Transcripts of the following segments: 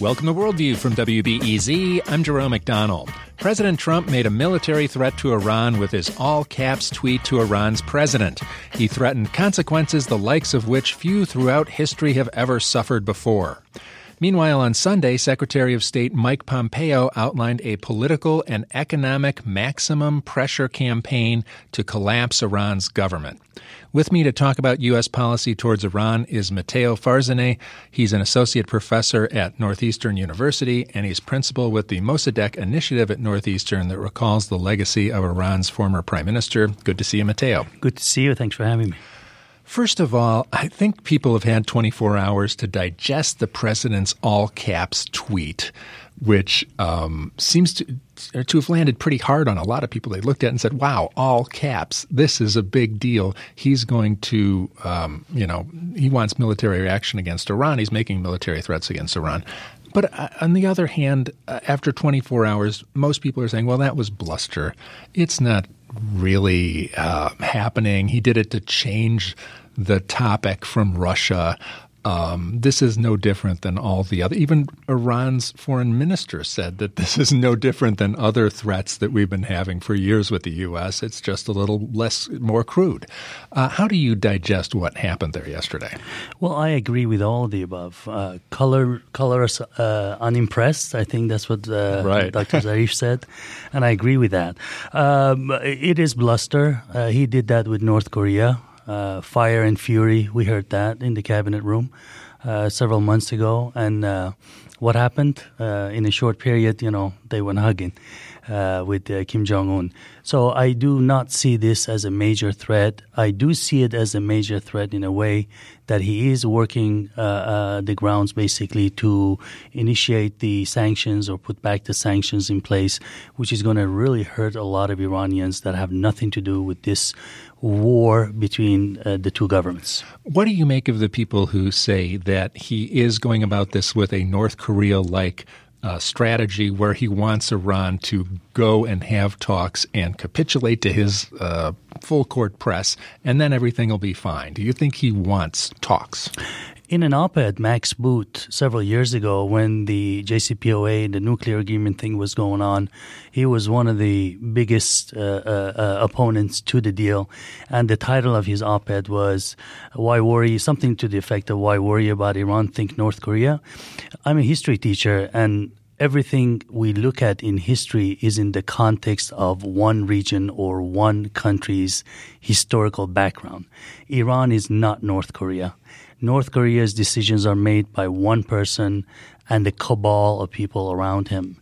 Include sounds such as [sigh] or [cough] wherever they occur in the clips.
Welcome to Worldview from WBEZ. I'm Jerome McDonnell. President Trump made a military threat to Iran with his all caps tweet to Iran's president. He threatened consequences the likes of which few throughout history have ever suffered before. Meanwhile, on Sunday, Secretary of State Mike Pompeo outlined a political and economic maximum pressure campaign to collapse Iran's government. With me to talk about U.S. policy towards Iran is Matteo Farzaneh. He's an associate professor at Northeastern University, and he's principal with the Mossadegh Initiative at Northeastern that recalls the legacy of Iran's former prime minister. Good to see you, Matteo. Good to see you. Thanks for having me. First of all, I think people have had 24 hours to digest the president's all caps tweet, which um, seems to, to have landed pretty hard on a lot of people. They looked at it and said, wow, all caps, this is a big deal. He's going to, um, you know, he wants military action against Iran. He's making military threats against Iran. But uh, on the other hand, uh, after 24 hours, most people are saying, well, that was bluster. It's not really uh, happening. He did it to change the topic from Russia. Um, this is no different than all the other. Even Iran's foreign minister said that this is no different than other threats that we've been having for years with the U.S. It's just a little less, more crude. Uh, how do you digest what happened there yesterday? Well, I agree with all of the above. Uh, color, us uh, unimpressed. I think that's what uh, right. Dr. Zarif said, and I agree with that. Um, it is bluster. Uh, he did that with North Korea uh, fire and fury. We heard that in the cabinet room uh, several months ago. And uh, what happened uh, in a short period? You know, they went hugging uh, with uh, Kim Jong Un. So I do not see this as a major threat. I do see it as a major threat in a way that he is working uh, uh, the grounds basically to initiate the sanctions or put back the sanctions in place, which is going to really hurt a lot of Iranians that have nothing to do with this war between uh, the two governments. What do you make of the people who say that he is going about this with a North Korea like uh, strategy where he wants Iran to go and have talks and capitulate to his uh, full court press, and then everything will be fine. Do you think he wants talks? In an op ed, Max Boot, several years ago, when the JCPOA, the nuclear agreement thing was going on, he was one of the biggest uh, uh, uh, opponents to the deal. And the title of his op ed was Why Worry? Something to the effect of Why Worry About Iran? Think North Korea. I'm a history teacher, and everything we look at in history is in the context of one region or one country's historical background. Iran is not North Korea. North Korea's decisions are made by one person and the cabal of people around him.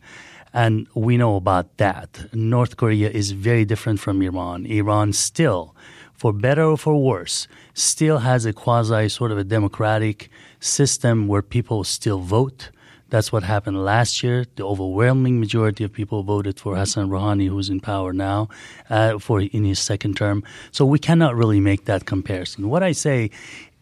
And we know about that. North Korea is very different from Iran. Iran still, for better or for worse, still has a quasi sort of a democratic system where people still vote. That's what happened last year. The overwhelming majority of people voted for Hassan Rouhani, who's in power now, uh, for in his second term. So we cannot really make that comparison. What I say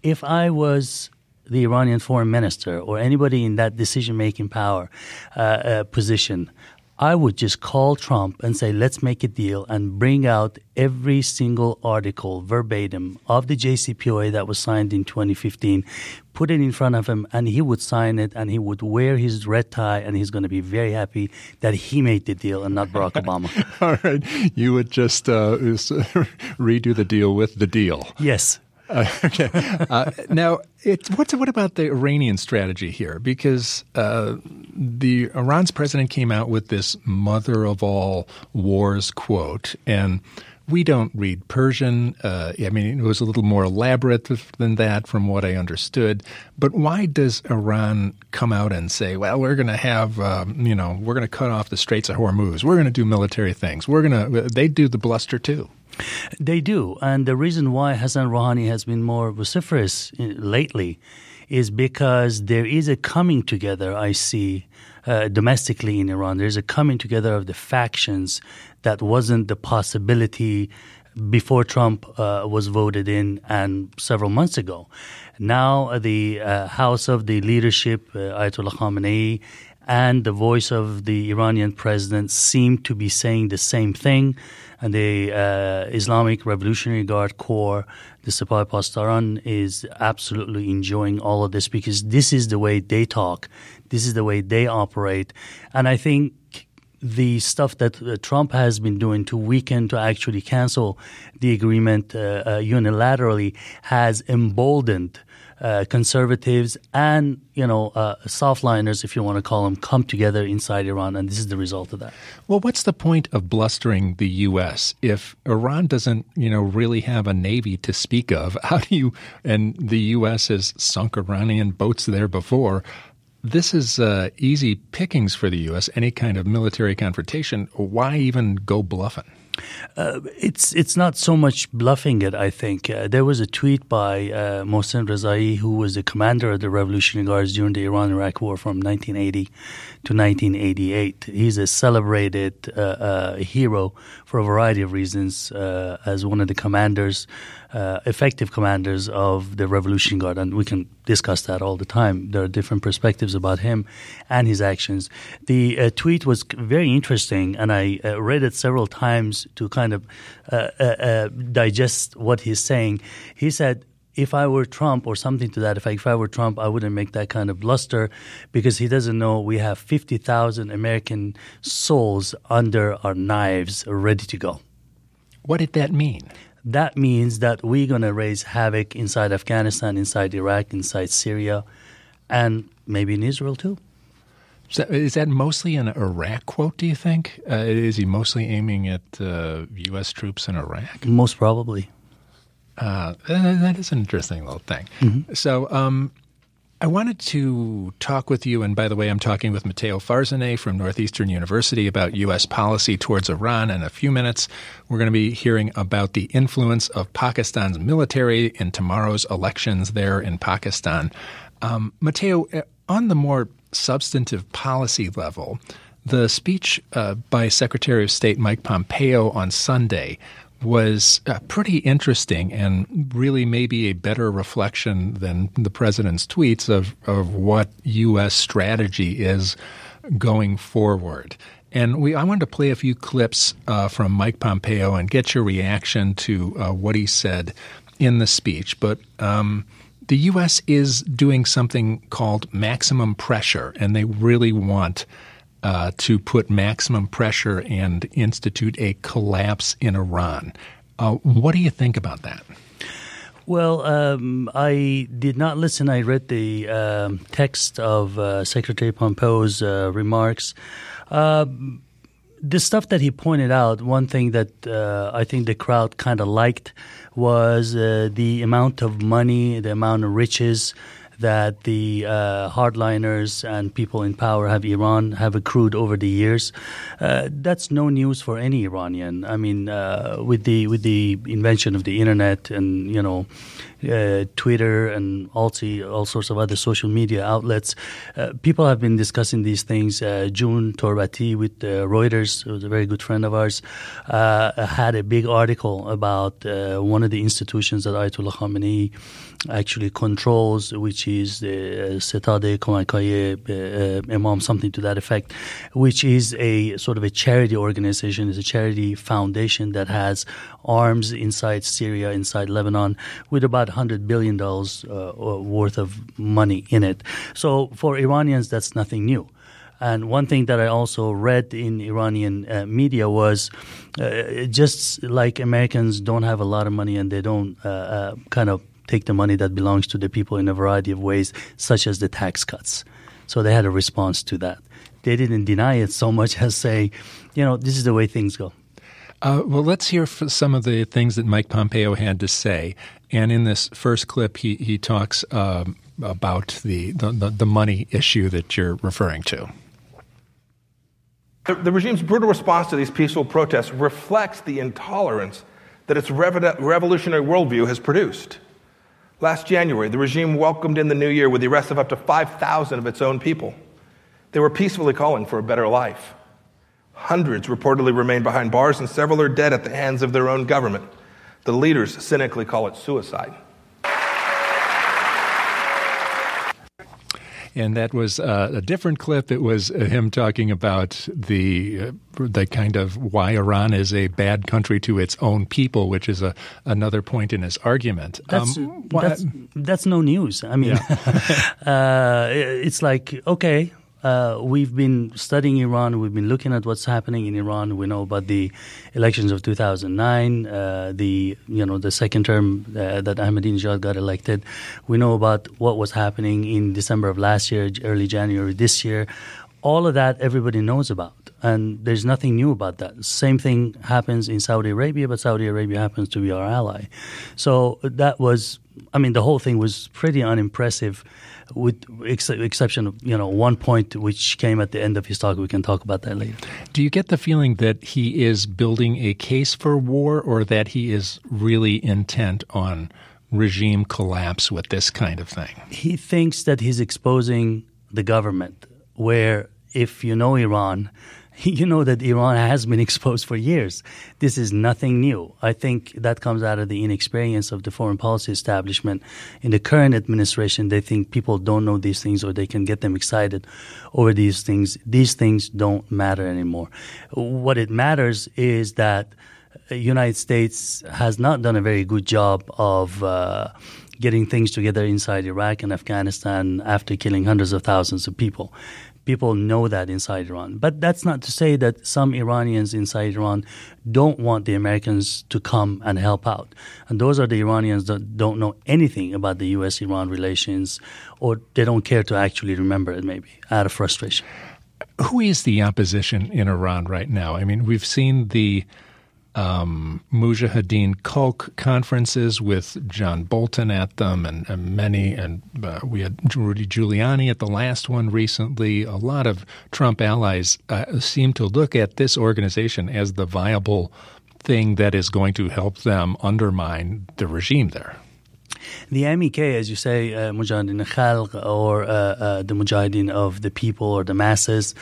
if I was the Iranian foreign minister or anybody in that decision making power uh, uh, position, I would just call Trump and say, let's make a deal and bring out every single article verbatim of the JCPOA that was signed in 2015, put it in front of him, and he would sign it and he would wear his red tie and he's going to be very happy that he made the deal and not Barack Obama. [laughs] All right. You would just uh, [laughs] redo the deal with the deal. Yes. [laughs] Okay. Uh, now, what about the Iranian strategy here? Because uh, the Iran's president came out with this "mother of all wars" quote, and we don't read Persian. Uh, I mean, it was a little more elaborate than that, from what I understood. But why does Iran come out and say, "Well, we're going to have, um, you know, we're going to cut off the Straits of Hormuz. We're going to do military things. We're going to." They do the bluster too. They do. And the reason why Hassan Rouhani has been more vociferous lately is because there is a coming together, I see, uh, domestically in Iran. There's a coming together of the factions that wasn't the possibility before Trump uh, was voted in and several months ago. Now, the uh, House of the Leadership, uh, Ayatollah Khamenei, and the voice of the Iranian president seem to be saying the same thing. And the uh, Islamic Revolutionary Guard Corps, the Sepah Pasdaran is absolutely enjoying all of this because this is the way they talk, this is the way they operate, and I think the stuff that uh, Trump has been doing to weaken, to actually cancel the agreement uh, uh, unilaterally, has emboldened uh, conservatives and you know uh, softliners, if you want to call them, come together inside Iran, and this is the result of that. Well, what's the point of blustering the U.S. if Iran doesn't, you know, really have a navy to speak of? [laughs] How do you? And the U.S. has sunk Iranian boats there before. This is uh, easy pickings for the U.S. Any kind of military confrontation. Why even go bluffing? Uh, it's it's not so much bluffing it. I think uh, there was a tweet by uh, Mohsen Rezai, who was the commander of the Revolutionary Guards during the Iran-Iraq War from 1980 to 1988. He's a celebrated uh, uh, hero for a variety of reasons uh, as one of the commanders, uh, effective commanders of the Revolutionary Guard, and we can discuss that all the time. There are different perspectives about him and his actions. The uh, tweet was very interesting, and I uh, read it several times to kind of digest what he's saying. He said if I were Trump or something to that effect, if I were Trump, I wouldn't make that kind of bluster because he doesn't know we have 50,000 American souls under our knives ready to go. What did that mean? That means that we're going to raise havoc inside Afghanistan, inside Iraq, inside Syria, and maybe in Israel too. So is that mostly an Iraq quote, do you think? Uh, is he mostly aiming at uh, U.S. troops in Iraq? Most probably. Uh, that is an interesting little thing. Mm-hmm. So, um, I wanted to talk with you, and by the way, I'm talking with Matteo Farzaneh from Northeastern University about U.S. policy towards Iran. In a few minutes, we're going to be hearing about the influence of Pakistan's military in tomorrow's elections there in Pakistan. Um, Matteo, uh, on the more substantive policy level, the speech uh, by Secretary of State Mike Pompeo on Sunday was uh, pretty interesting and really maybe a better reflection than the president's tweets of, of what U.S. strategy is going forward. And we, I wanted to play a few clips uh, from Mike Pompeo and get your reaction to uh, what he said in the speech. But um, the U.S. is doing something called maximum pressure, and they really want uh, to put maximum pressure and institute a collapse in Iran. Uh, what do you think about that? Well, um, I did not listen. I read the um, text of uh, Secretary Pompeo's uh, remarks. Um, the stuff that he pointed out, one thing that uh, I think the crowd kind of liked was uh, the amount of money, the amount of riches that the uh, hardliners and people in power have Iran have accrued over the years. Uh, that's no news for any Iranian. I mean, uh, with the with the invention of the internet and you know uh, Twitter and also all sorts of other social media outlets. Uh, people have been discussing these things. Uh, June Torbati with Reuters, who was a very good friend of ours, had a big article about one of the institutions that Ayatollah Khamenei actually controls, which is the Setade Komakaya Imam, something to that effect, which is a sort of a charity organization, is a charity foundation that has arms inside Syria, inside Lebanon, with about $100 billion uh, worth of money in it. So for Iranians, that's nothing new. And one thing that I also read in Iranian uh, media was uh, just like Americans don't have a lot of money and they don't uh, uh, kind of take the money that belongs to the people in a variety of ways, such as the tax cuts. So they had a response to that. They didn't deny it so much [laughs] as say, you know, this is the way things go. Uh, well, let's hear some of the things that Mike Pompeo had to say. And in this first clip, he, he talks um, about the, the, the money issue that you're referring to. The, the, regime's brutal response to these peaceful protests reflects the intolerance that its revolutionary worldview has produced. Last January, the regime welcomed in the new year with the arrest of up to 5,000 of its own people. They were peacefully calling for a better life. Hundreds reportedly remain behind bars, and several are dead at the hands of their own government. The leaders cynically call it suicide. and that was uh, a different clip. It was him talking about the uh, the kind of why Iran is a bad country to its own people, which is a another point in his argument. That's um, that's, that's, no news. I mean, yeah. [laughs] uh, it's like okay, uh, we've been studying Iran. We've been looking at what's happening in Iran. We know about the elections of 2009, uh, the you know the second term uh, that Ahmadinejad got elected. We know about what was happening in December of last year, early January this year. All of that everybody knows about, and there's nothing new about that. Same thing happens in Saudi Arabia, but Saudi Arabia happens to be our ally. So that was, I mean, the whole thing was pretty unimpressive with ex- exception of you know one point which came at the end of his talk. We can talk about that later. Do you get the feeling that he is building a case for war, or that he is really intent on regime collapse with this kind of thing? He thinks that he's exposing the government, where if you know Iran, [laughs] you know that Iran has been exposed for years. This is nothing new. I think that comes out of the inexperience of the foreign policy establishment. In the current administration, they think people don't know these things or they can get them excited over these things. These things don't matter anymore. What it matters is that the United States has not done a very good job of uh, getting things together inside Iraq and Afghanistan after killing hundreds of thousands of people. People know that inside Iran. But that's not to say that some Iranians inside Iran don't want the Americans to come and help out. And those are the Iranians that don't know anything about the U.S. Iran relations or they don't care to actually remember it, maybe, out of frustration. Who is the opposition in Iran right now? I mean, we've seen the um, Mujahideen Khalq conferences with John Bolton at them, and, and many, and uh, we had Rudy Giuliani at the last one recently. A lot of Trump allies uh, seem to look at this organization as the viable thing that is going to help them undermine the regime there. The MEK, as you say, uh, Mujahideen Khalq, or uh, uh, the Mujahideen of the people or the masses,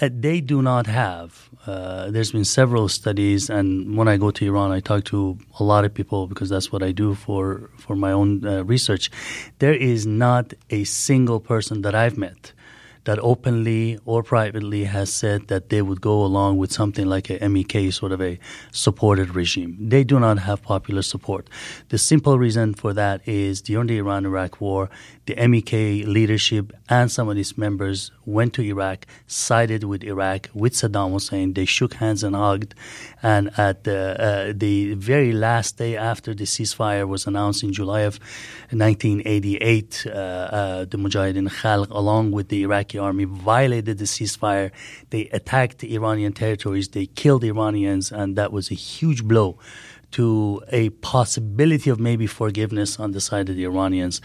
uh, they do not have. Uh, there's been several studies, and when I go to Iran, I talk to a lot of people because that's what I do for for my own uh, research. There is not a single person that I've met that openly or privately has said that they would go along with something like a MEK, sort of a supported regime. They do not have popular support. The simple reason for that is during the Iran Iraq War, the MEK leadership and some of its members went to Iraq, sided with Iraq, with Saddam Hussein. They shook hands and hugged. And at the, uh, the very last day after the ceasefire was announced in July of 1988, uh, uh, the Mujahideen Khalq, along with the Iraqi army, violated the ceasefire. They attacked Iranian territories. They killed Iranians, and that was a huge blow to a possibility of maybe forgiveness on the side of the Iranians.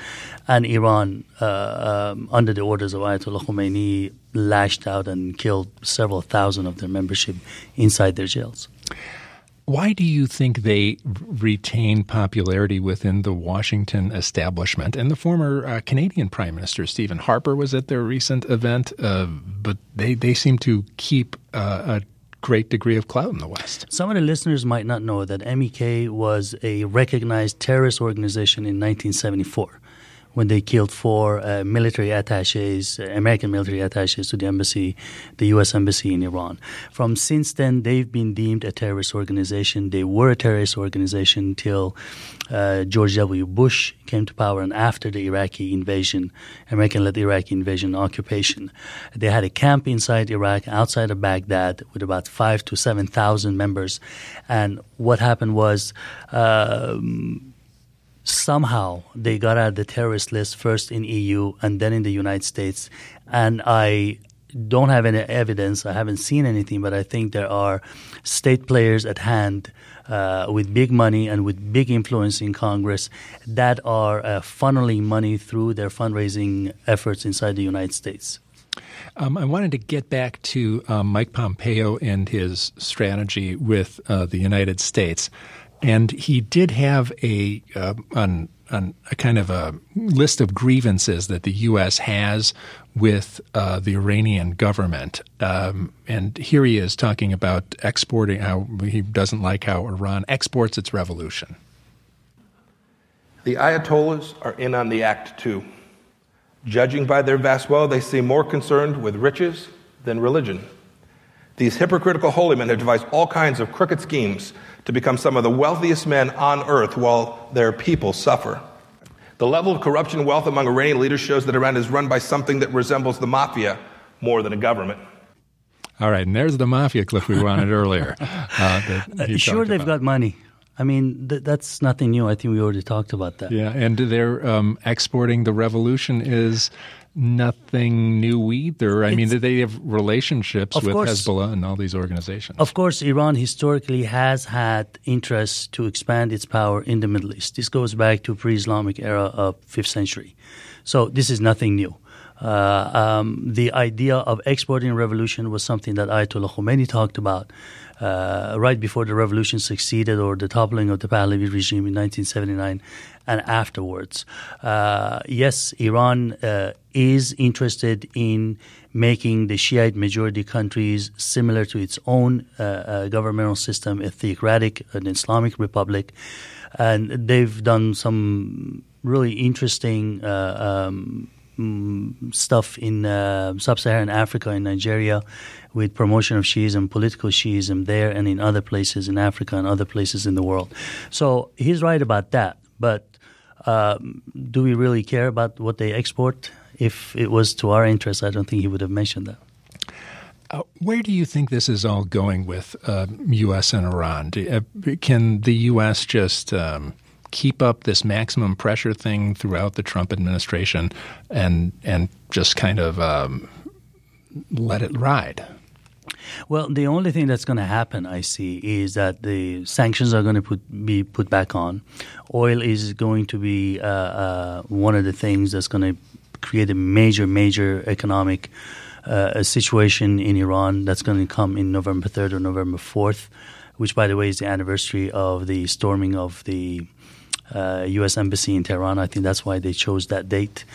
And Iran, uh, um, under the orders of Ayatollah Khomeini, lashed out and killed several thousand of their membership inside their jails. Why do you think they retain popularity within the Washington establishment? And the former uh, Canadian Prime Minister Stephen Harper was at their recent event, uh, but they, they seem to keep uh, a great degree of clout in the West. Some of the listeners might not know that MEK was a recognized terrorist organization in 1974 when they killed four uh, military attaches, uh, American military attaches to the embassy, the U.S. embassy in Iran. From since then, they've been deemed a terrorist organization. They were a terrorist organization until uh, George W. Bush came to power and after the Iraqi invasion, American-led Iraqi invasion occupation. They had a camp inside Iraq, outside of Baghdad, with about five to seven thousand members. And what happened was. Um, somehow they got out the terrorist list first in EU and then in the United States. And I don't have any evidence. I haven't seen anything, but I think there are state players at hand uh, with big money and with big influence in Congress that are uh, funneling money through their fundraising efforts inside the United States. Um, I wanted to get back to um, Mike Pompeo and his strategy with uh, the United States. And he did have a, uh, an, an, a kind of a list of grievances that the U.S. has with uh, the Iranian government. Um, and here he is talking about exporting how he doesn't like how Iran exports its revolution. The Ayatollahs are in on the act too. Judging by their vast wealth, they seem more concerned with riches than religion. These hypocritical holy men have devised all kinds of crooked schemes to become some of the wealthiest men on earth while their people suffer. The level of corruption and wealth among Iranian leaders shows that Iran is run by something that resembles the mafia more than a government. All right, and there's the mafia clip we wanted [laughs] earlier. Uh, uh, sure, they've about. got money. I mean, th- that's nothing new. I think we already talked about that. Yeah, and they're um, exporting the revolution is nothing new either. I it's, mean, they have relationships with course, Hezbollah and all these organizations. Of course, Iran historically has had interests to expand its power in the Middle East. This goes back to pre-Islamic era of fifth century. So this is nothing new. Uh, um, the idea of exporting revolution was something that Ayatollah Khomeini talked about uh, right before the revolution succeeded or the toppling of the Pahlavi regime in 1979 and afterwards. Uh, yes, Iran uh, is interested in making the Shiite majority countries similar to its own uh, uh, governmental system, a theocratic, an Islamic republic. And they've done some really interesting uh, um, stuff in uh, sub-Saharan Africa and Nigeria with promotion of Shiism, political Shiism there and in other places in Africa and other places in the world. So he's right about that. But um, do we really care about what they export? If it was to our interest, I don't think he would have mentioned that. Uh, where do you think this is all going with uh, U.S. and Iran? Do, uh, can the U.S. just um, keep up this maximum pressure thing throughout the Trump administration and and just kind of um, let it ride? Well, the only thing that's going to happen, I see, is that the sanctions are going to put, be put back on. Oil is going to be uh, uh, one of the things that's going to create a major, major economic uh, situation in Iran that's going to come in November 3rd or November 4th, which, by the way, is the anniversary of the storming of the uh, U.S. Embassy in Tehran. I think that's why they chose that date.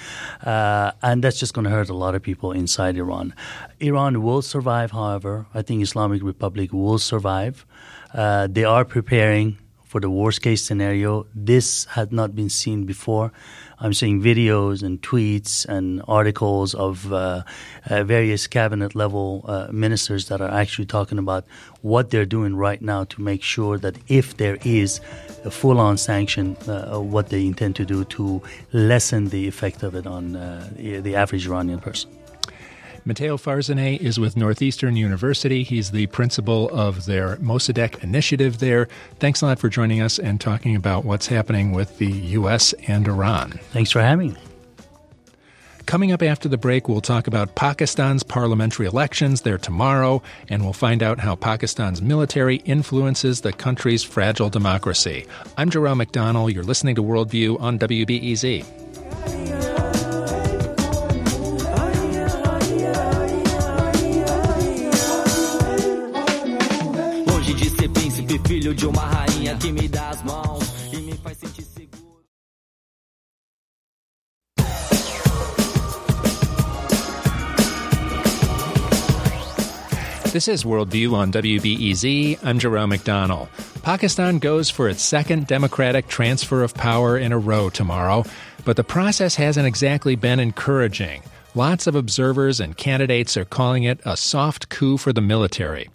Uh, and that's just going to hurt a lot of people inside Iran. Iran will survive, however. I think Islamic Republic will survive. Uh, they are preparing for the worst case scenario. This had not been seen before. I'm seeing videos and tweets and articles of uh, uh, various cabinet level uh, ministers that are actually talking about what they're doing right now to make sure that if there is a full on sanction, uh, what they intend to do to lessen the effect of it on uh, the average Iranian person. Matteo Farzaneh is with Northeastern University. He's the principal of their Mossadegh initiative there. Thanks a lot for joining us and talking about what's happening with the U.S. and Iran. Thanks for having me. Coming up after the break, we'll talk about Pakistan's parliamentary elections. They're tomorrow, and we'll find out how Pakistan's military influences the country's fragile democracy. I'm Jerome McDonnell. You're listening to Worldview on WBEZ. Filho de uma rainha que me dá as mãos e me faz sentir seguro. This is Worldview on WBEZ. I'm Jerome McDonnell. Pakistan goes for its second democratic transfer of power in a row tomorrow, but the process hasn't exactly been encouraging. Lots of observers and candidates are calling it a soft coup for the military.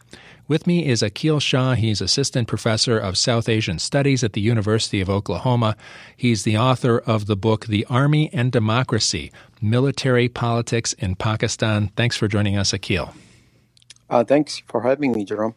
With me is Aqil Shah. He's assistant professor of South Asian Studies at the University of Oklahoma. He's the author of the book The Army and Democracy Military Politics in Pakistan. Thanks for joining us, Akhil. Uh, thanks for having me, Jerome.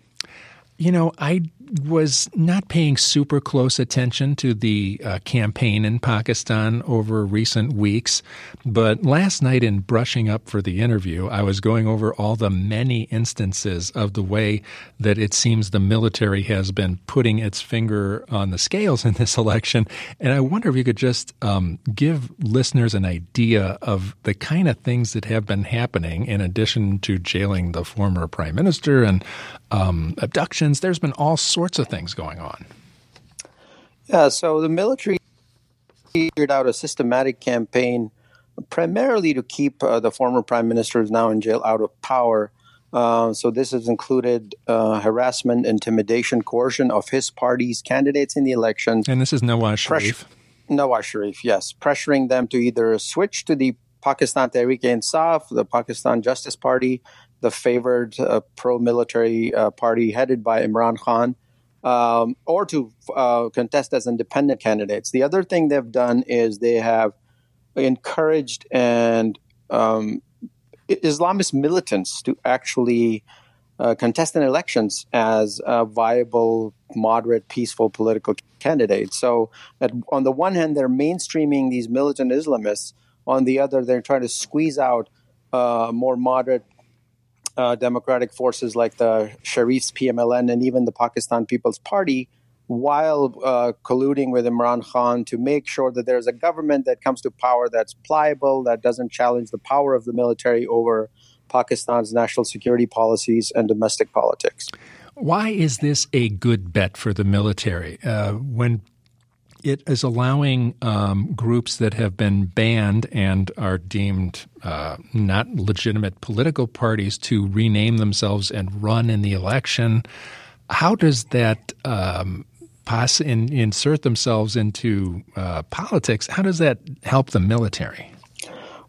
You know, I was not paying super close attention to the uh, campaign in Pakistan over recent weeks, but last night in brushing up for the interview, I was going over all the many instances of the way that it seems the military has been putting its finger on the scales in this [laughs] election. And I wonder if you could just um, give listeners an idea of the kind of things that have been happening in addition to jailing the former prime minister and um, abductions. There's been all sorts of things going on. Yeah, so the military figured out a systematic campaign primarily to keep uh, the former prime minister who's now in jail out of power. Uh, so this has included uh, harassment, intimidation, coercion of his party's candidates in the elections. And this is Nawaz Sharif. Nawaz Sharif, yes, pressuring them to either switch to the Pakistan Tehreek-e-Insaf, the Pakistan Justice Party, the favored uh, pro-military uh, party headed by Imran Khan, um, or to uh, contest as independent candidates. The other thing they've done is they have encouraged and um, Islamist militants to actually uh, contest in elections as viable, moderate, peaceful political candidate. So, that on the one hand, they're mainstreaming these militant Islamists. On the other, they're trying to squeeze out uh, more moderate uh, democratic forces like the Sharif's PMLN and even the Pakistan People's Party, while uh, colluding with Imran Khan to make sure that there's a government that comes to power that's pliable, that doesn't challenge the power of the military over Pakistan's national security policies and domestic politics. Why is this a good bet for the military? Uh, when it is allowing um, groups that have been banned and are deemed uh, not legitimate political parties to rename themselves and run in the election. How does that um, pass in, insert themselves into uh, politics? How does that help the military?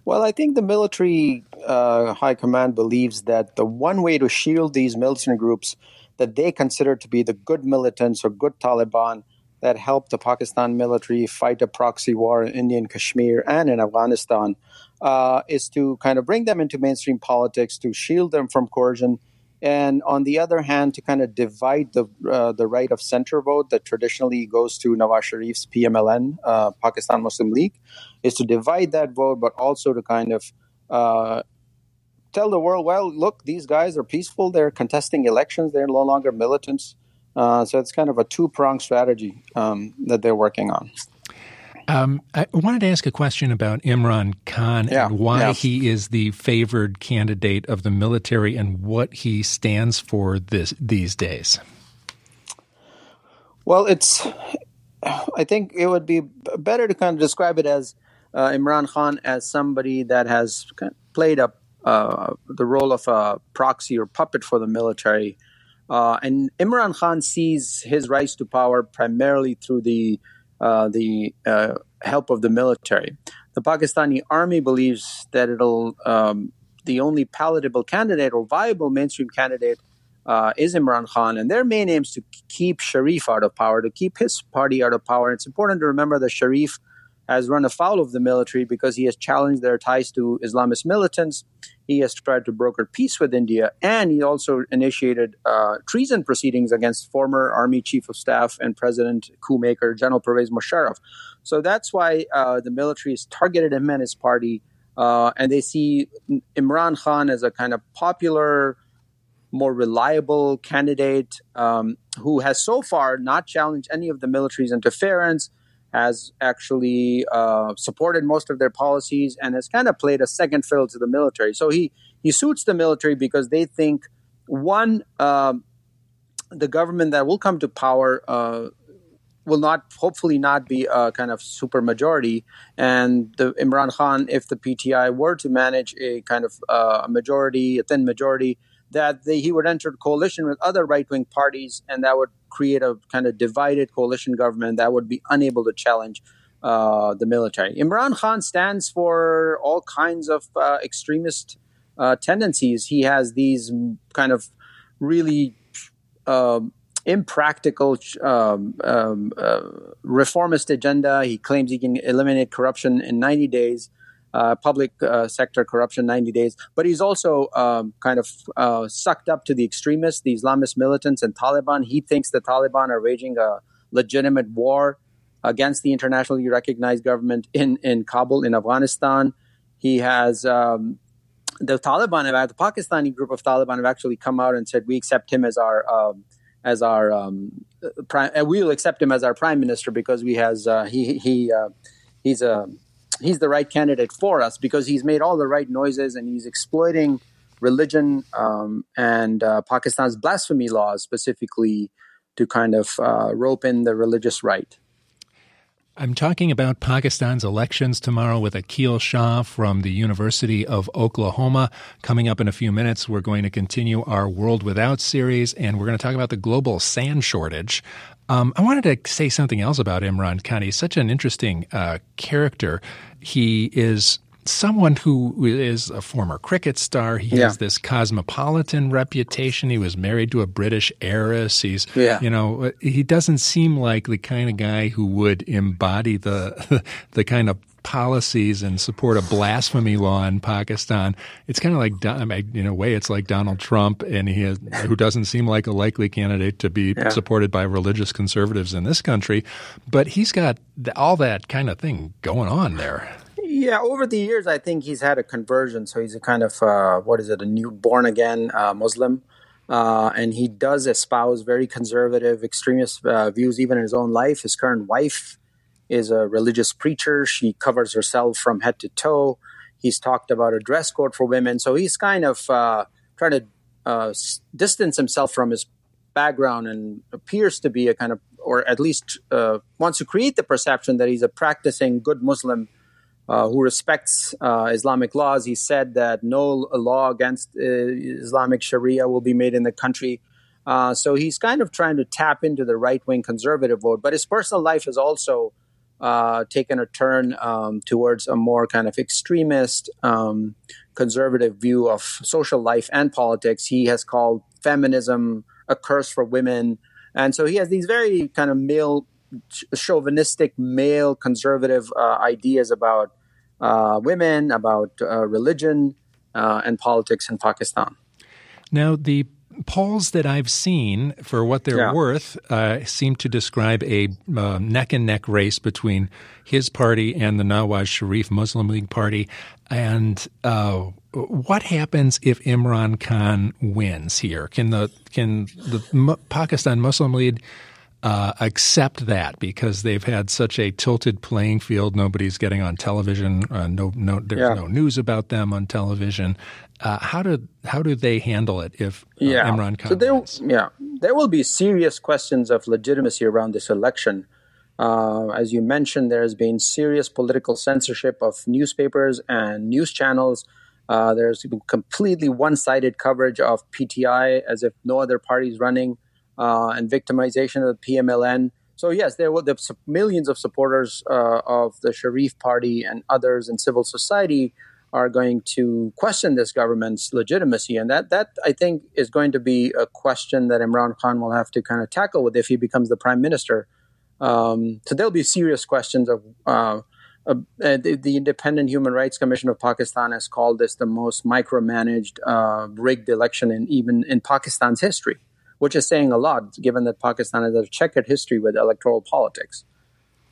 Well, I think the military uh, high command believes that the one way to shield these militant groups that they consider to be the good militants or good Taliban – that helped the Pakistan military fight a proxy war in Indian Kashmir and in Afghanistan uh, is to kind of bring them into mainstream politics to shield them from coercion. And on the other hand, to kind of divide the uh, the right of center vote that traditionally goes to Nawaz Sharif's PMLN, uh, Pakistan Muslim League, is to divide that vote, but also to kind of uh, tell the world, well, look, these guys are peaceful. They're contesting elections. They're no longer militants. Uh, so it's kind of a two pronged strategy um, that they're working on. Um, I wanted to ask a question about Imran Khan yeah, and why yeah. he is the favored candidate of the military and what he stands for this these days. Well, it's. I think it would be better to kind of describe it as uh, Imran Khan as somebody that has played up uh, the role of a proxy or puppet for the military uh, and Imran Khan sees his rise to power primarily through the uh, the uh, help of the military. The Pakistani army believes that it'll um, the only palatable candidate or viable mainstream candidate uh, is Imran Khan, and their main aim is to keep Sharif out of power, to keep his party out of power. It's important to remember that Sharif has run afoul of the military because he has challenged their ties to Islamist militants. He has tried to broker peace with India, and he also initiated uh, treason proceedings against former Army Chief of Staff and President coup maker General Pervez Musharraf. So that's why uh, the military has targeted him and his party, uh, and they see Imran Khan as a kind of popular, more reliable candidate um, who has so far not challenged any of the military's interference has actually uh, supported most of their policies and has kind of played a second fiddle to the military. So he he suits the military because they think one um, the government that will come to power uh, will not hopefully not be a kind of super majority and the Imran Khan if the PTI were to manage a kind of uh, majority a thin majority that he would enter a coalition with other right wing parties, and that would create a kind of divided coalition government that would be unable to challenge uh, the military. Imran Khan stands for all kinds of uh, extremist uh, tendencies. He has these kind of really um, impractical um, um, uh, reformist agenda. He claims he can eliminate corruption in 90 days public uh, sector corruption 90 days. But he's also um, kind of uh, sucked up to the extremists, the Islamist militants, and Taliban. He thinks the Taliban are waging a legitimate war against the internationally recognized government in, in Kabul, in Afghanistan. He has. Um, the Taliban, have the Pakistani group of Taliban, have actually come out and said we accept him as our um, as our um, prime. We will accept him as our prime minister because we has uh, he he uh, he's a he's the right candidate for us because he's made all the right noises and he's exploiting religion um, and uh, Pakistan's blasphemy laws specifically to kind of uh, rope in the religious right. I'm talking about Pakistan's elections tomorrow with Aqil Shah from the University of Oklahoma. Coming up in a few minutes, we're going to continue our World Without series, and we're going to talk about the global sand shortage. Um, I wanted to say something else about Imran Khan. He's such an interesting uh, character. He is someone who is a former cricket star. He Yeah. has this cosmopolitan reputation. He was married to a British heiress. He's, Yeah. you know, he doesn't seem like the kind of guy who would embody the [laughs] the kind of policies and support a blasphemy law in Pakistan. It's kind of like, I mean, in a way, it's like Donald Trump, and he has, who doesn't seem like a likely candidate to be Yeah. supported by religious conservatives in this country. But he's got all that kind of thing going on there. Yeah, over the years, I think he's had a conversion. So he's a kind of uh, what is it, a new born again uh, Muslim, uh, and he does espouse very conservative, extremist uh, views, even in his own life. His current wife is a religious preacher. She covers herself from head to toe. He's talked about a dress code for women. So he's kind of uh, trying to uh, distance himself from his background and appears to be a kind of, or at least uh, wants to create the perception that he's a practicing good Muslim uh, who respects uh, Islamic laws. He said that no law against uh, Islamic Sharia will be made in the country. So he's kind of trying to tap into the right wing conservative vote. But his personal life is also uh, taken a turn um, towards a more kind of extremist, um, conservative view of social life and politics. He has called feminism a curse for women. And so he has these very kind of male chauvinistic male conservative uh, ideas about uh, women, about uh, religion, uh, and politics in Pakistan. Now, the polls that I've seen, for what they're Yeah. worth, uh, seem to describe a neck and neck race between his party and the Nawaz Sharif Muslim League Party. And uh, what happens if Imran Khan wins here? Can the can the Pakistan Muslim League uh, accept that because they've had such a tilted playing field? Nobody's getting on television. Uh, no, no, there's Yeah. no news about them on television. Uh, how do how do they handle it if uh, Imran Khan So there, wins? yeah, there will be serious questions of legitimacy around this election. Uh, as you mentioned, there has been serious political censorship of newspapers and news channels. Uh, there's been completely one-sided coverage of PTI as if no other party is running, uh, and victimization of the PMLN. So yes, there were the millions of supporters uh, of the Sharif Party and others in civil society are going to question this government's legitimacy, and that that I think is going to be a question that Imran Khan will have to kind of tackle with if he becomes the prime minister. Um, so there'll be serious questions of. Uh, uh, the, the Independent Human Rights Commission of Pakistan has called this the most micromanaged, uh, rigged election in even in Pakistan's history, which is saying a lot, given that Pakistan has a checkered history with electoral politics.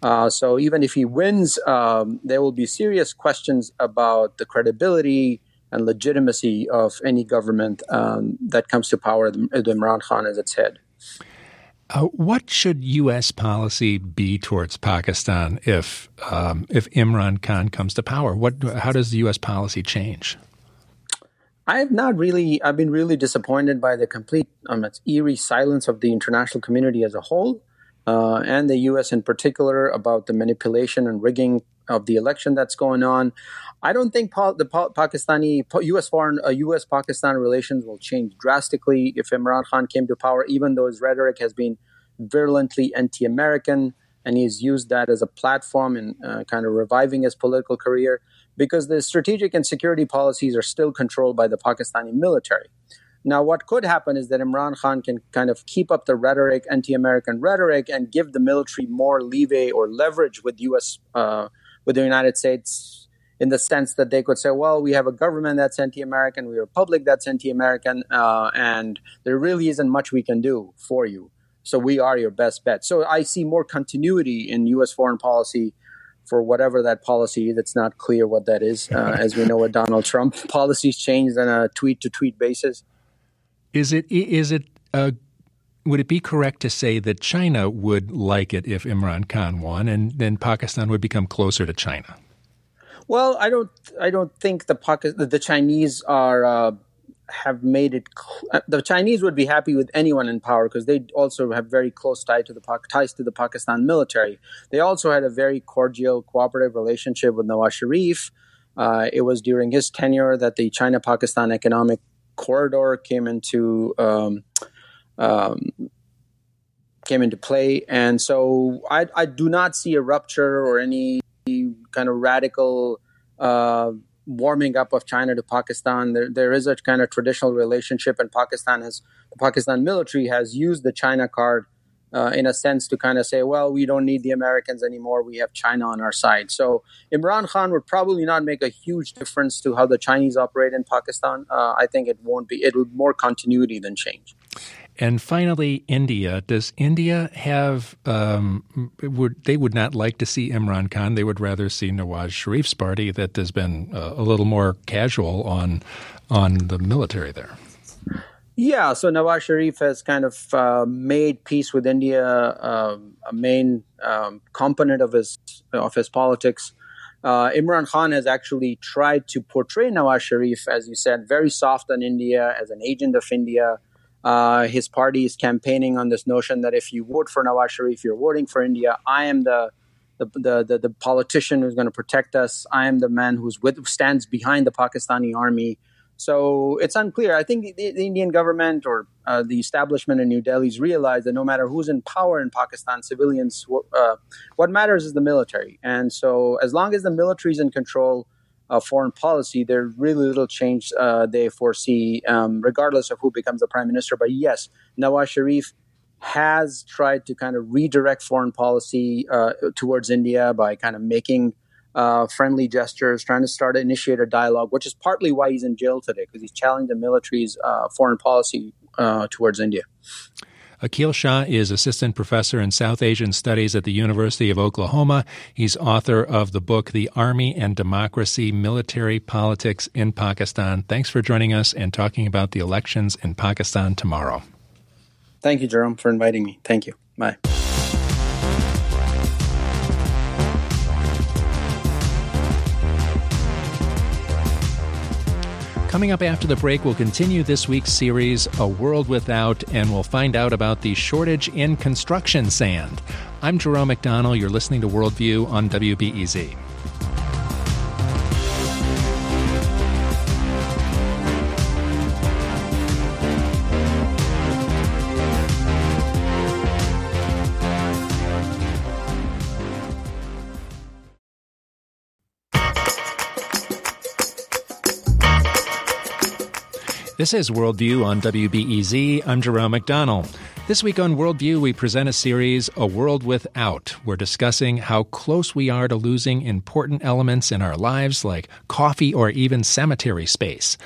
Uh, so even if he wins, um, there will be serious questions about the credibility and legitimacy of any government um, that comes to power with Imran Khan as its head. Uh, what should U.S. policy be towards Pakistan if um, if Imran Khan comes to power? What how does the U.S. policy change? I have not really. I've been really disappointed by the complete, um, eerie silence of the international community as a whole, uh, and the U.S. in particular about the manipulation and rigging of the election that's going on. I don't think pa- the pa- Pakistani U.S. foreign uh, U.S. Pakistan relations will change drastically if Imran Khan came to power, even though his rhetoric has been virulently anti-American, and he's used that as a platform in uh, kind of reviving his political career because the strategic and security policies are still controlled by the Pakistani military. Now, what could happen is that Imran Khan can kind of keep up the rhetoric, anti-American rhetoric, and give the military more leeway or leverage with U.S. Uh, with the United States, in the sense that they could say, "Well, we have a government that's anti-American, we have a public that's anti-American, uh, and there really isn't much we can do for you. So we are your best bet." So I see more continuity in U.S. foreign policy for whatever that policy is. It's not clear what that is. Uh, [laughs] as we know, with Donald Trump, [laughs] policies changed on a tweet to tweet basis. Is it is it uh, would it be correct to say that China would like it if Imran Khan won, and then Pakistan would become closer to China? Well, I don't. I don't think the Pakistan, the Chinese are uh, have made it. Cl- the Chinese would be happy with anyone in power because they also have very close tie to the ties to the Pakistan military. They also had a very cordial, cooperative relationship with Nawaz Sharif. Uh, it was during his tenure that the China-Pakistan economic corridor came into um, um, came into play, and so I, I do not see a rupture or any kind of radical uh, warming up of China to Pakistan. There, there is a kind of traditional relationship, and Pakistan has the Pakistan military has used the China card uh, in a sense to kind of say, well, we don't need the Americans anymore. We have China on our side. So Imran Khan would probably not make a huge difference to how the Chinese operate in Pakistan. Uh, I think it won't be. It would more continuity than change. And finally, India. Does India have? Um, would they would not like to see Imran Khan? They would rather see Nawaz Sharif's party that has been uh, a little more casual on on the military there. Yeah, so Nawaz Sharif has kind of uh, made peace with India uh, a main um, component of his of his politics. Uh, Imran Khan has actually tried to portray Nawaz Sharif, as you said, very soft on India as an agent of India. Uh, his party is campaigning on this notion that if you vote for Nawaz Sharif, you're voting for India. I am the the, the, the, the politician who's going to protect us. I am the man who stands behind the Pakistani army. So it's unclear. I think the, the Indian government or uh, the establishment in New Delhi's realized that no matter who's in power in Pakistan, civilians, uh, what matters is the military. And so as long as the military is in control of foreign policy, there's really little change uh, they foresee, um, regardless of who becomes the prime minister. But yes, Nawaz Sharif has tried to kind of redirect foreign policy uh, towards India by kind of making uh, friendly gestures, trying to start to initiate a dialogue, which is partly why he's in jail today because he's challenging the military's uh, foreign policy uh, towards India. Aqil Shah is assistant professor in South Asian Studies at the University of Oklahoma. He's author of the book The Army and Democracy Military Politics in Pakistan. Thanks for joining us and talking about the elections in Pakistan tomorrow. Thank you, Jerome, for inviting me. Thank you. Bye. Coming up after the break, we'll continue this week's series, A World Without, and we'll find out about the shortage in construction sand. I'm Jerome McDonnell. You're listening to Worldview on WBEZ. This is Worldview on WBEZ. I'm Jerome McDonnell. This week on Worldview, we present a series, A World Without. We're discussing how close we are to losing important elements in our lives like coffee or even cemetery space.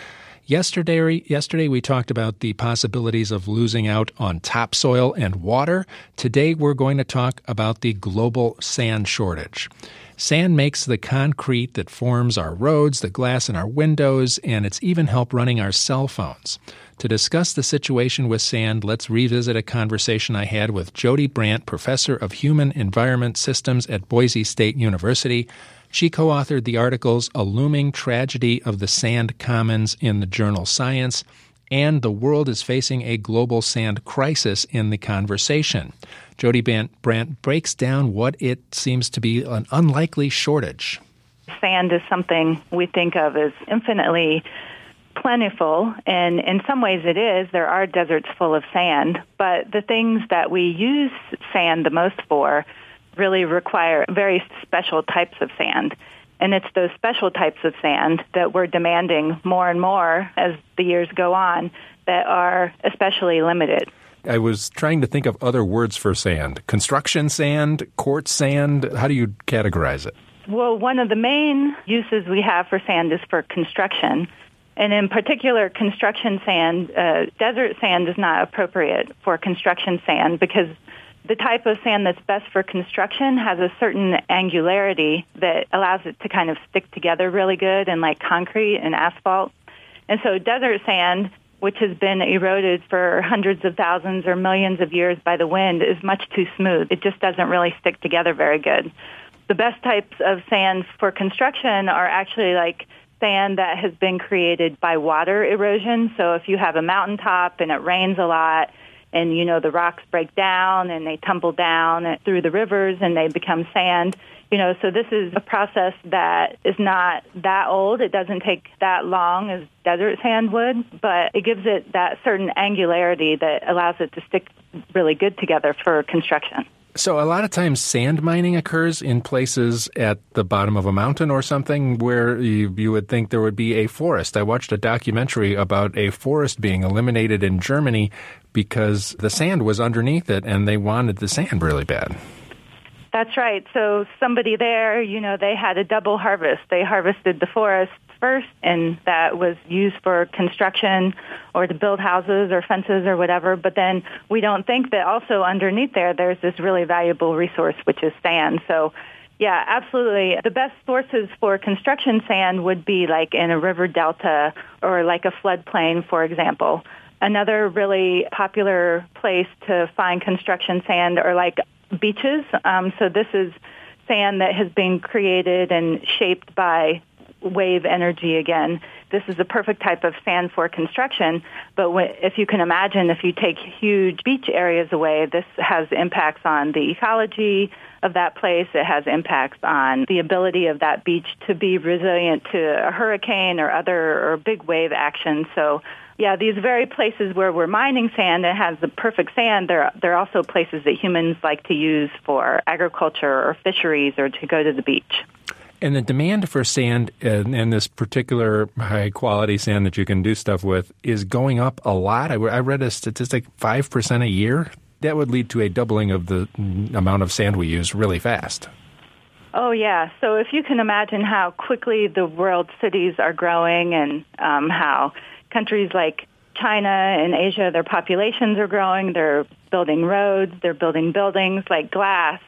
Yesterday, yesterday we talked about the possibilities of losing out on topsoil and water. Today we're going to talk about the global sand shortage. Sand makes the concrete that forms our roads, the glass in our windows, and it's even helped running our cell phones. To discuss the situation with sand, let's revisit a conversation I had with Jodi Brandt, professor of human environment systems at Boise State University. She co authored the articles A Looming Tragedy of the Sand Commons in the journal Science and The World is Facing a Global Sand Crisis in the Conversation. Jodi Brandt breaks down what it seems to be an unlikely shortage. Sand is something we think of as infinitely plentiful, and in some ways it is. There are deserts full of sand, but the things that we use sand the most for really require very special types of sand. And it's those special types of sand that we're demanding more and more as the years go on that are especially limited. I was trying to think of other words for sand. Construction sand, quartz sand. How do you categorize it? Well, one of the main uses we have for sand is for construction. And in particular, construction sand, uh, desert sand is not appropriate for construction sand because the type of sand that's best for construction has a certain angularity that allows it to kind of stick together really good and like concrete and asphalt. And so desert sand which has been eroded for hundreds of thousands or millions of years by the wind, is much too smooth. It just doesn't really stick together very good. The best types of sand for construction are actually like sand that has been created by water erosion. So if you have a mountaintop and it rains a lot, and you know the rocks break down and they tumble down through the rivers and they become sand you know, so this is a process that is not that old. It doesn't take that long as desert sand would, but it gives it that certain angularity that allows it to stick really good together for construction. So, a lot of times sand mining occurs in places at the bottom of a mountain or something where you, you, would think there would be a forest. I watched a documentary about a forest being eliminated in Germany because the sand was underneath it and they wanted the sand really bad. That's right. So, somebody there, you know, they had a double harvest. They harvested the forest first, and that was used for construction or to build houses or fences or whatever. But then we don't think that also underneath there, there's this really valuable resource, which is sand. So, yeah, absolutely. The best sources for construction sand would be like in a river delta or like a floodplain, for example. Another really popular place to find construction sand are like beaches. Um, so this is sand that has been created and shaped by wave energy again. This is the perfect type of sand for construction, but if you can imagine, if you take huge beach areas away, this has impacts on the ecology of that place. It has impacts on the ability of that beach to be resilient to a hurricane or other or big wave action. So yeah, these very places where we're mining sand and has the perfect sand, they're, they're also places that humans like to use for agriculture or fisheries or to go to the beach. And the demand for sand and, and, this particular high quality sand that you can do stuff with is going up a lot. I, I read a statistic 5% a year. That would lead to a doubling of the amount of sand we use really fast. Oh, yeah. So if you can imagine how quickly the world cities are growing and um, how countries like China and Asia, their populations are growing, they're building roads, they're building buildings like glass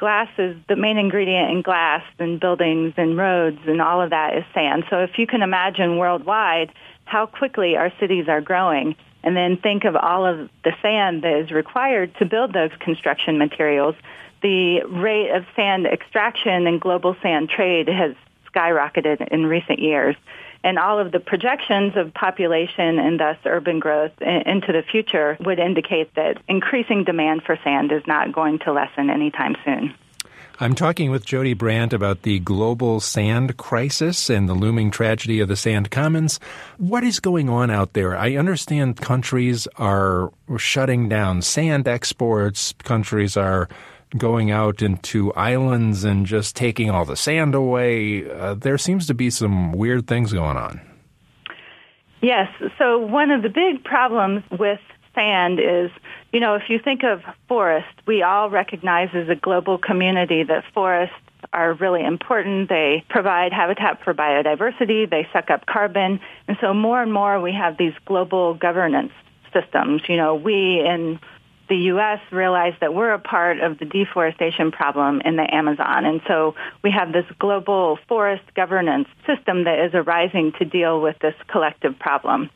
glass is the main ingredient in glass and buildings and roads and all of that is sand. So if you can imagine worldwide how quickly our cities are growing and then think of all of the sand that is required to build those construction materials, the rate of sand extraction and global sand trade has skyrocketed in recent years and all of the projections of population and thus urban growth into the future would indicate that increasing demand for sand is not going to lessen anytime soon. I'm talking with Jodi Brandt about the global sand crisis and the looming tragedy of the sand commons. What is going on out there? I understand countries are shutting down sand exports, countries are going out into islands and just taking all the sand away. Uh, there seems to be some weird things going on. Yes. So one of the big problems with sand is, you know, if you think of forest, we all recognize as a global community that forests are really important. They provide habitat for biodiversity. They suck up carbon. And so more and more we have these global governance systems. You know, we in the U.S. realized that we're a part of the deforestation problem in the Amazon. And so we have this global forest governance system that is arising to deal with this collective problem.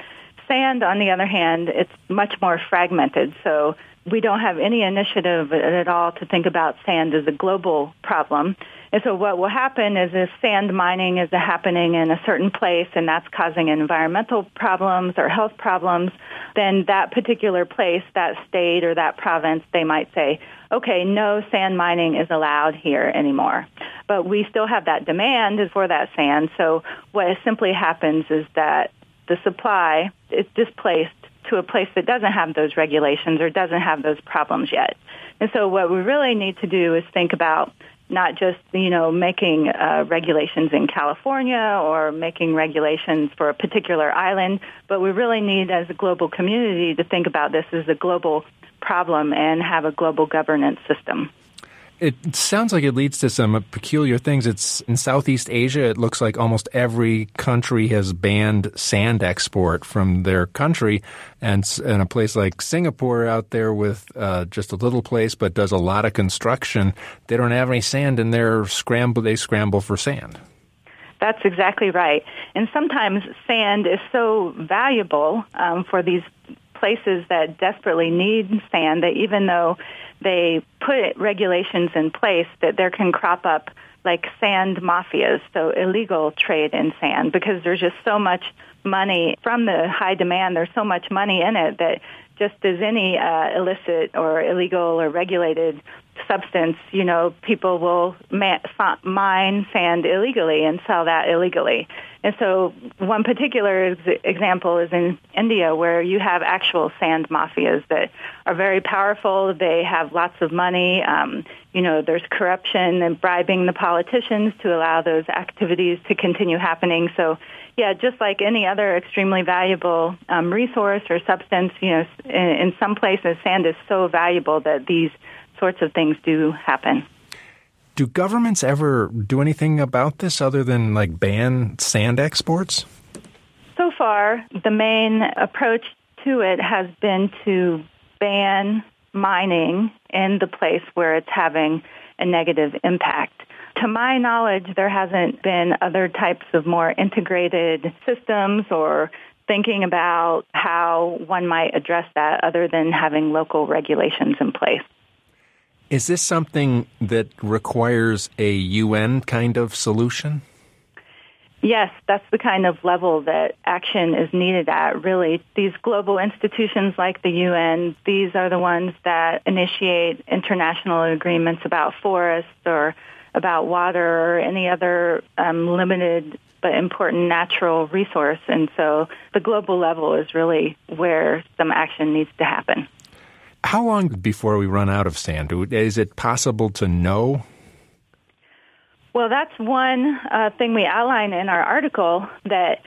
Sand, on the other hand, it's much more fragmented. So we don't have any initiative at all to think about sand as a global problem. And so what will happen is if sand mining is happening in a certain place and that's causing environmental problems or health problems, then that particular place, that state or that province, they might say, okay, no sand mining is allowed here anymore. But we still have that demand for that sand. So what simply happens is that the supply is displaced to a place that doesn't have those regulations or doesn't have those problems yet. And so what we really need to do is think about not just you know making uh, regulations in California or making regulations for a particular island, but we really need as a global community to think about this as a global problem and have a global governance system. It sounds like it leads to some peculiar things. It's in Southeast Asia. It looks like almost every country has banned sand export from their country, and in a place like Singapore, out there with uh, just a little place but does a lot of construction, they don't have any sand, and they're scramble. They scramble for sand. That's exactly right. And sometimes sand is so valuable um, for these places that desperately need sand that even though they put regulations in place that there can crop up like sand mafias, so illegal trade in sand, because there's just so much money from the high demand. There's so much money in it that just as any uh, illicit or illegal or regulated substance, you know, people will ma- mine sand illegally and sell that illegally. And so one particular ex- example is in India where you have actual sand mafias that are very powerful. They have lots of money. Um, you know, there's corruption and bribing the politicians to allow those activities to continue happening. So yeah, just like any other extremely valuable um, resource or substance, you know, in, in some places sand is so valuable that these sorts of things do happen. Do governments ever do anything about this other than like ban sand exports? So far, the main approach to it has been to ban mining in the place where it's having a negative impact. To my knowledge, there hasn't been other types of more integrated systems or thinking about how one might address that other than having local regulations in place. Is this something that requires a UN kind of solution? Yes, that's the kind of level that action is needed at, really. These global institutions like the UN, these are the ones that initiate international agreements about forests or about water or any other um, limited but important natural resource. And so the global level is really where some action needs to happen. How long before we run out of sand? Is it possible to know? Well, that's one uh, thing we outline in our article that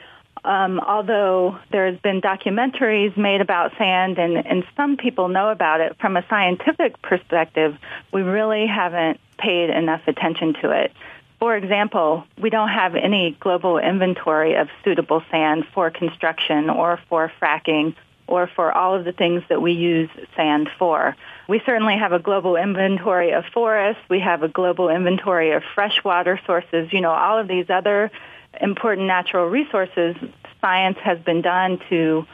um, although there's been documentaries made about sand and, and some people know about it from a scientific perspective, we really haven't paid enough attention to it. For example, we don't have any global inventory of suitable sand for construction or for fracking or for all of the things that we use sand for. We certainly have a global inventory of forests. We have a global inventory of freshwater sources. You know, all of these other important natural resources, science has been done to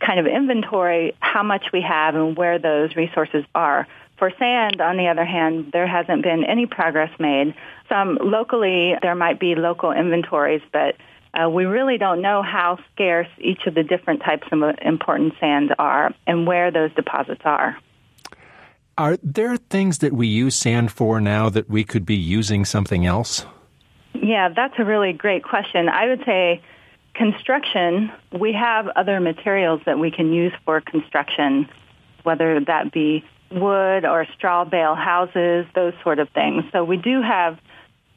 kind of inventory how much we have and where those resources are. For sand, on the other hand, there hasn't been any progress made. Some locally, there might be local inventories, but uh, we really don't know how scarce each of the different types of important sands are and where those deposits are. Are there things that we use sand for now that we could be using something else? Yeah, that's a really great question. I would say construction, we have other materials that we can use for construction, whether that be wood or straw bale houses, those sort of things. So we do have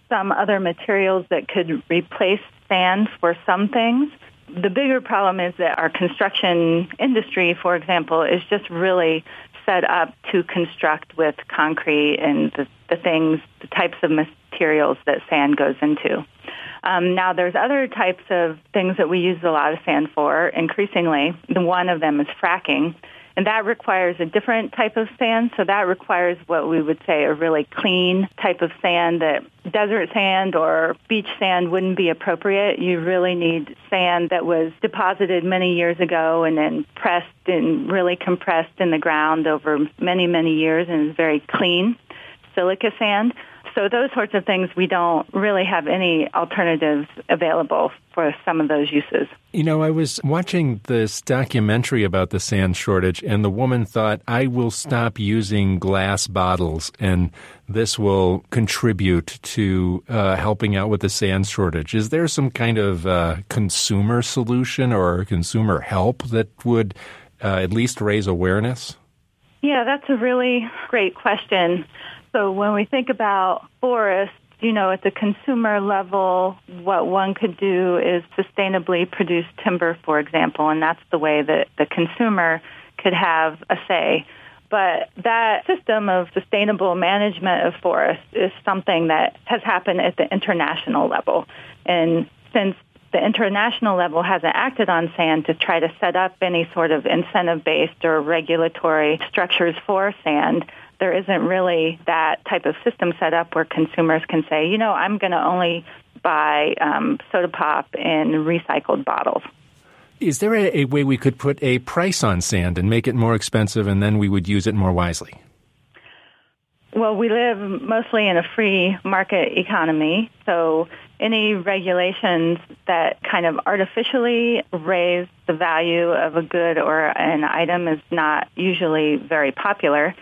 some other materials that could replace sand for some things. The bigger problem is that our construction industry, for example, is just really set up to construct with concrete and the, the things, the types of materials that sand goes into. Um, now, there's other types of things that we use a lot of sand for. Increasingly, one of them is fracking, and that requires a different type of sand. So that requires what we would say a really clean type of sand that desert sand or beach sand wouldn't be appropriate. You really need sand that was deposited many years ago and then pressed and really compressed in the ground over many, many years and is very clean silica sand. So those sorts of things, we don't really have any alternatives available for some of those uses. You know, I was watching this documentary about the sand shortage, and the woman thought, I will stop using glass bottles, and this will contribute to uh, helping out with the sand shortage. Is there some kind of uh, consumer solution or consumer help that would uh, at least raise awareness? Yeah, that's a really great question. So when we think about forests, you know, at the consumer level, what one could do is sustainably produce timber, for example, and that's the way that the consumer could have a say. But that system of sustainable management of forests is something that has happened at the international level. And since the international level hasn't acted on sand to try to set up any sort of incentive-based or regulatory structures for sand, there isn't really that type of system set up where consumers can say, you know, I'm going to only buy um, soda pop in recycled bottles. Is there a, a way we could put a price on sand and make it more expensive and then we would use it more wisely? Well, we live mostly in a free market economy, so any regulations that kind of artificially raise the value of a good or an item is not usually very popular.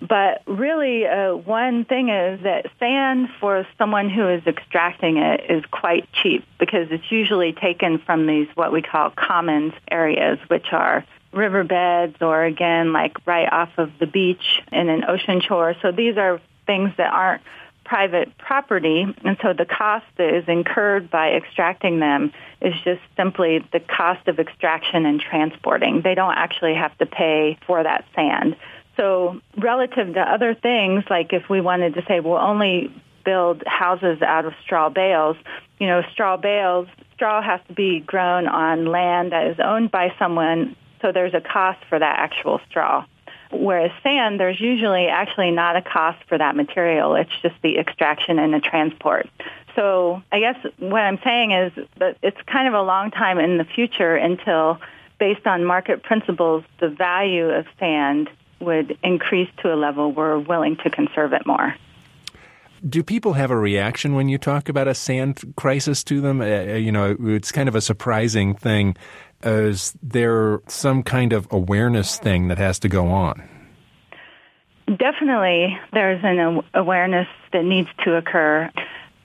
But really, uh, one thing is that sand for someone who is extracting it is quite cheap because it's usually taken from these what we call commons areas, which are riverbeds or again like right off of the beach in an ocean shore. So these are things that aren't private property, and so the cost that is incurred by extracting them is just simply the cost of extraction and transporting. They don't actually have to pay for that sand. So relative to other things, like if we wanted to say we'll only build houses out of straw bales, you know, straw bales, straw has to be grown on land that is owned by someone, so there's a cost for that actual straw. Whereas sand, there's usually actually not a cost for that material. It's just the extraction and the transport. So I guess what I'm saying is that it's kind of a long time in the future until, based on market principles, the value of sand would increase to a level we're willing to conserve it more. Do people have a reaction when you talk about a sand crisis to them? Uh, you know, it's kind of a surprising thing is there some kind of awareness thing that has to go on? Definitely, there's an awareness that needs to occur.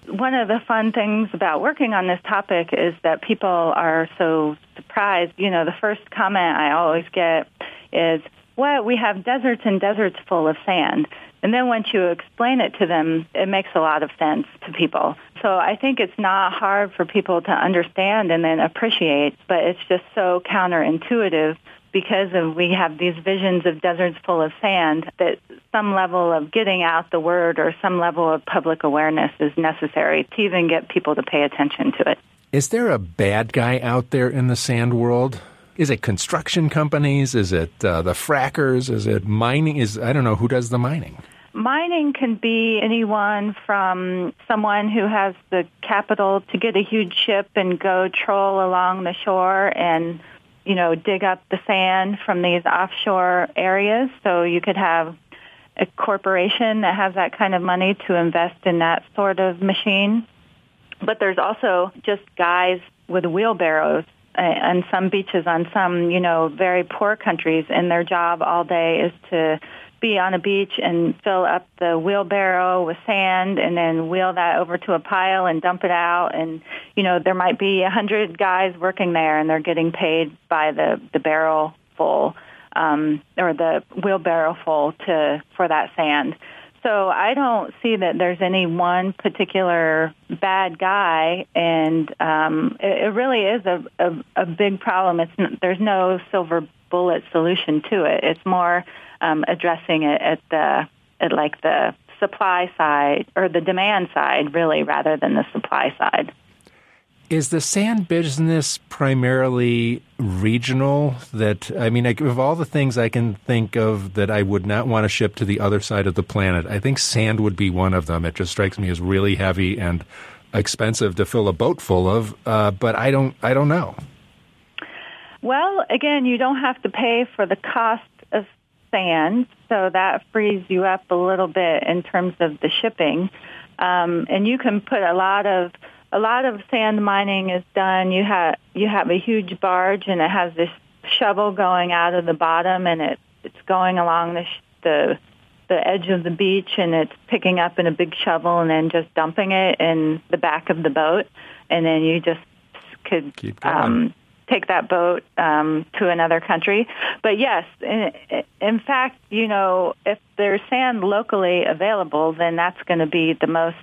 One of the fun things about working on this topic is that people are so surprised. You know, the first comment I always get is, well, we have deserts and deserts full of sand. And then once you explain it to them, it makes a lot of sense to people. So I think it's not hard for people to understand and then appreciate, but it's just so counterintuitive because of we have these visions of deserts full of sand that some level of getting out the word or some level of public awareness is necessary to even get people to pay attention to it. Is there a bad guy out there in the sand world? Is it construction companies? Is it uh, the frackers? Is it mining? Is I don't know who does the mining. Mining can be anyone from someone who has the capital to get a huge ship and go troll along the shore and, you know, dig up the sand from these offshore areas. So you could have a corporation that has that kind of money to invest in that sort of machine. But there's also just guys with wheelbarrows on some beaches on some, you know, very poor countries and their job all day is to be on a beach and fill up the wheelbarrow with sand and then wheel that over to a pile and dump it out. And you know there might be a hundred guys working there and they're getting paid by the the barrel full um or the wheelbarrow full to for that sand so I don't see that there's any one particular bad guy, and um, it, it really is a, a, a big problem. It's n- there's no silver bullet solution to it. It's more um, addressing it at the at like the supply side or the demand side, really, rather than the supply side. Is the sand business primarily regional? That I mean, of all the things I can think of that I would not want to ship to the other side of the planet, I think sand would be one of them. It just strikes me as really heavy and expensive to fill a boat full of. Uh, but I don't, I don't know. Well, again, you don't have to pay for the cost of sand, so that frees you up a little bit in terms of the shipping. Um, and you can put a lot of a lot of sand mining is done. You have you have a huge barge, and it has this shovel going out of the bottom, and it it's going along the sh- the the edge of the beach, and it's picking up in a big shovel, and then just dumping it in the back of the boat, and then you just could um, take that boat um, to another country. But yes, in, in fact, you know, if there's sand locally available, then that's going to be the most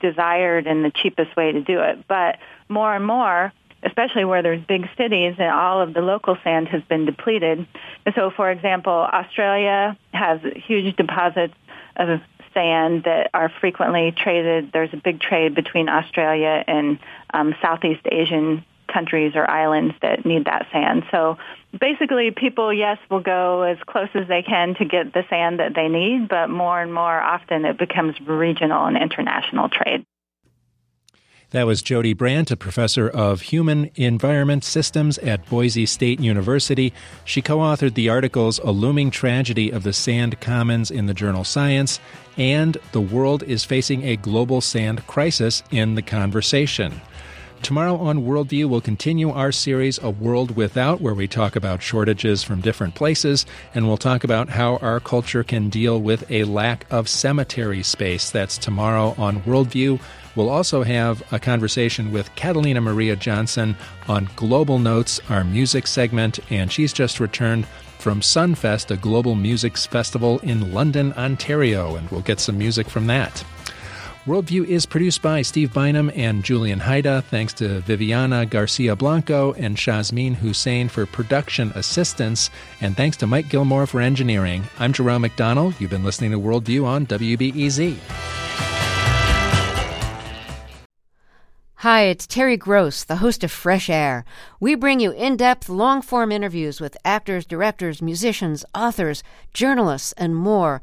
desired and the cheapest way to do it. But more and more, especially where there's big cities and all of the local sand has been depleted. And so, for example, Australia has huge deposits of sand that are frequently traded. There's a big trade between Australia and um, Southeast Asian countries or islands that need that sand. So basically people, yes, will go as close as they can to get the sand that they need, but more and more often it becomes regional and international trade. That was Jodi Brandt, a professor of human environment systems at Boise State University. She co authored the articles A Looming Tragedy of the Sand Commons in the journal Science and The World is Facing a Global Sand Crisis in The Conversation. Tomorrow on Worldview, we'll continue our series, A World Without, where we talk about shortages from different places, and we'll talk about how our culture can deal with a lack of cemetery space. That's tomorrow on Worldview. We'll also have a conversation with Catalina Maria Johnson on Global Notes, our music segment, and she's just returned from Sunfest, a global music festival in London, Ontario, and we'll get some music from that. Worldview is produced by Steve Bynum and Julian Hayda. Thanks to Viviana Garcia Blanco and Shazmin Hussein for production assistance. And thanks to Mike Gilmore for engineering. I'm Jerome McDonnell. You've been listening to Worldview on WBEZ. Hi, it's Terry Gross, the host of Fresh Air. We bring you in depth, long form interviews with actors, directors, musicians, authors, journalists, and more.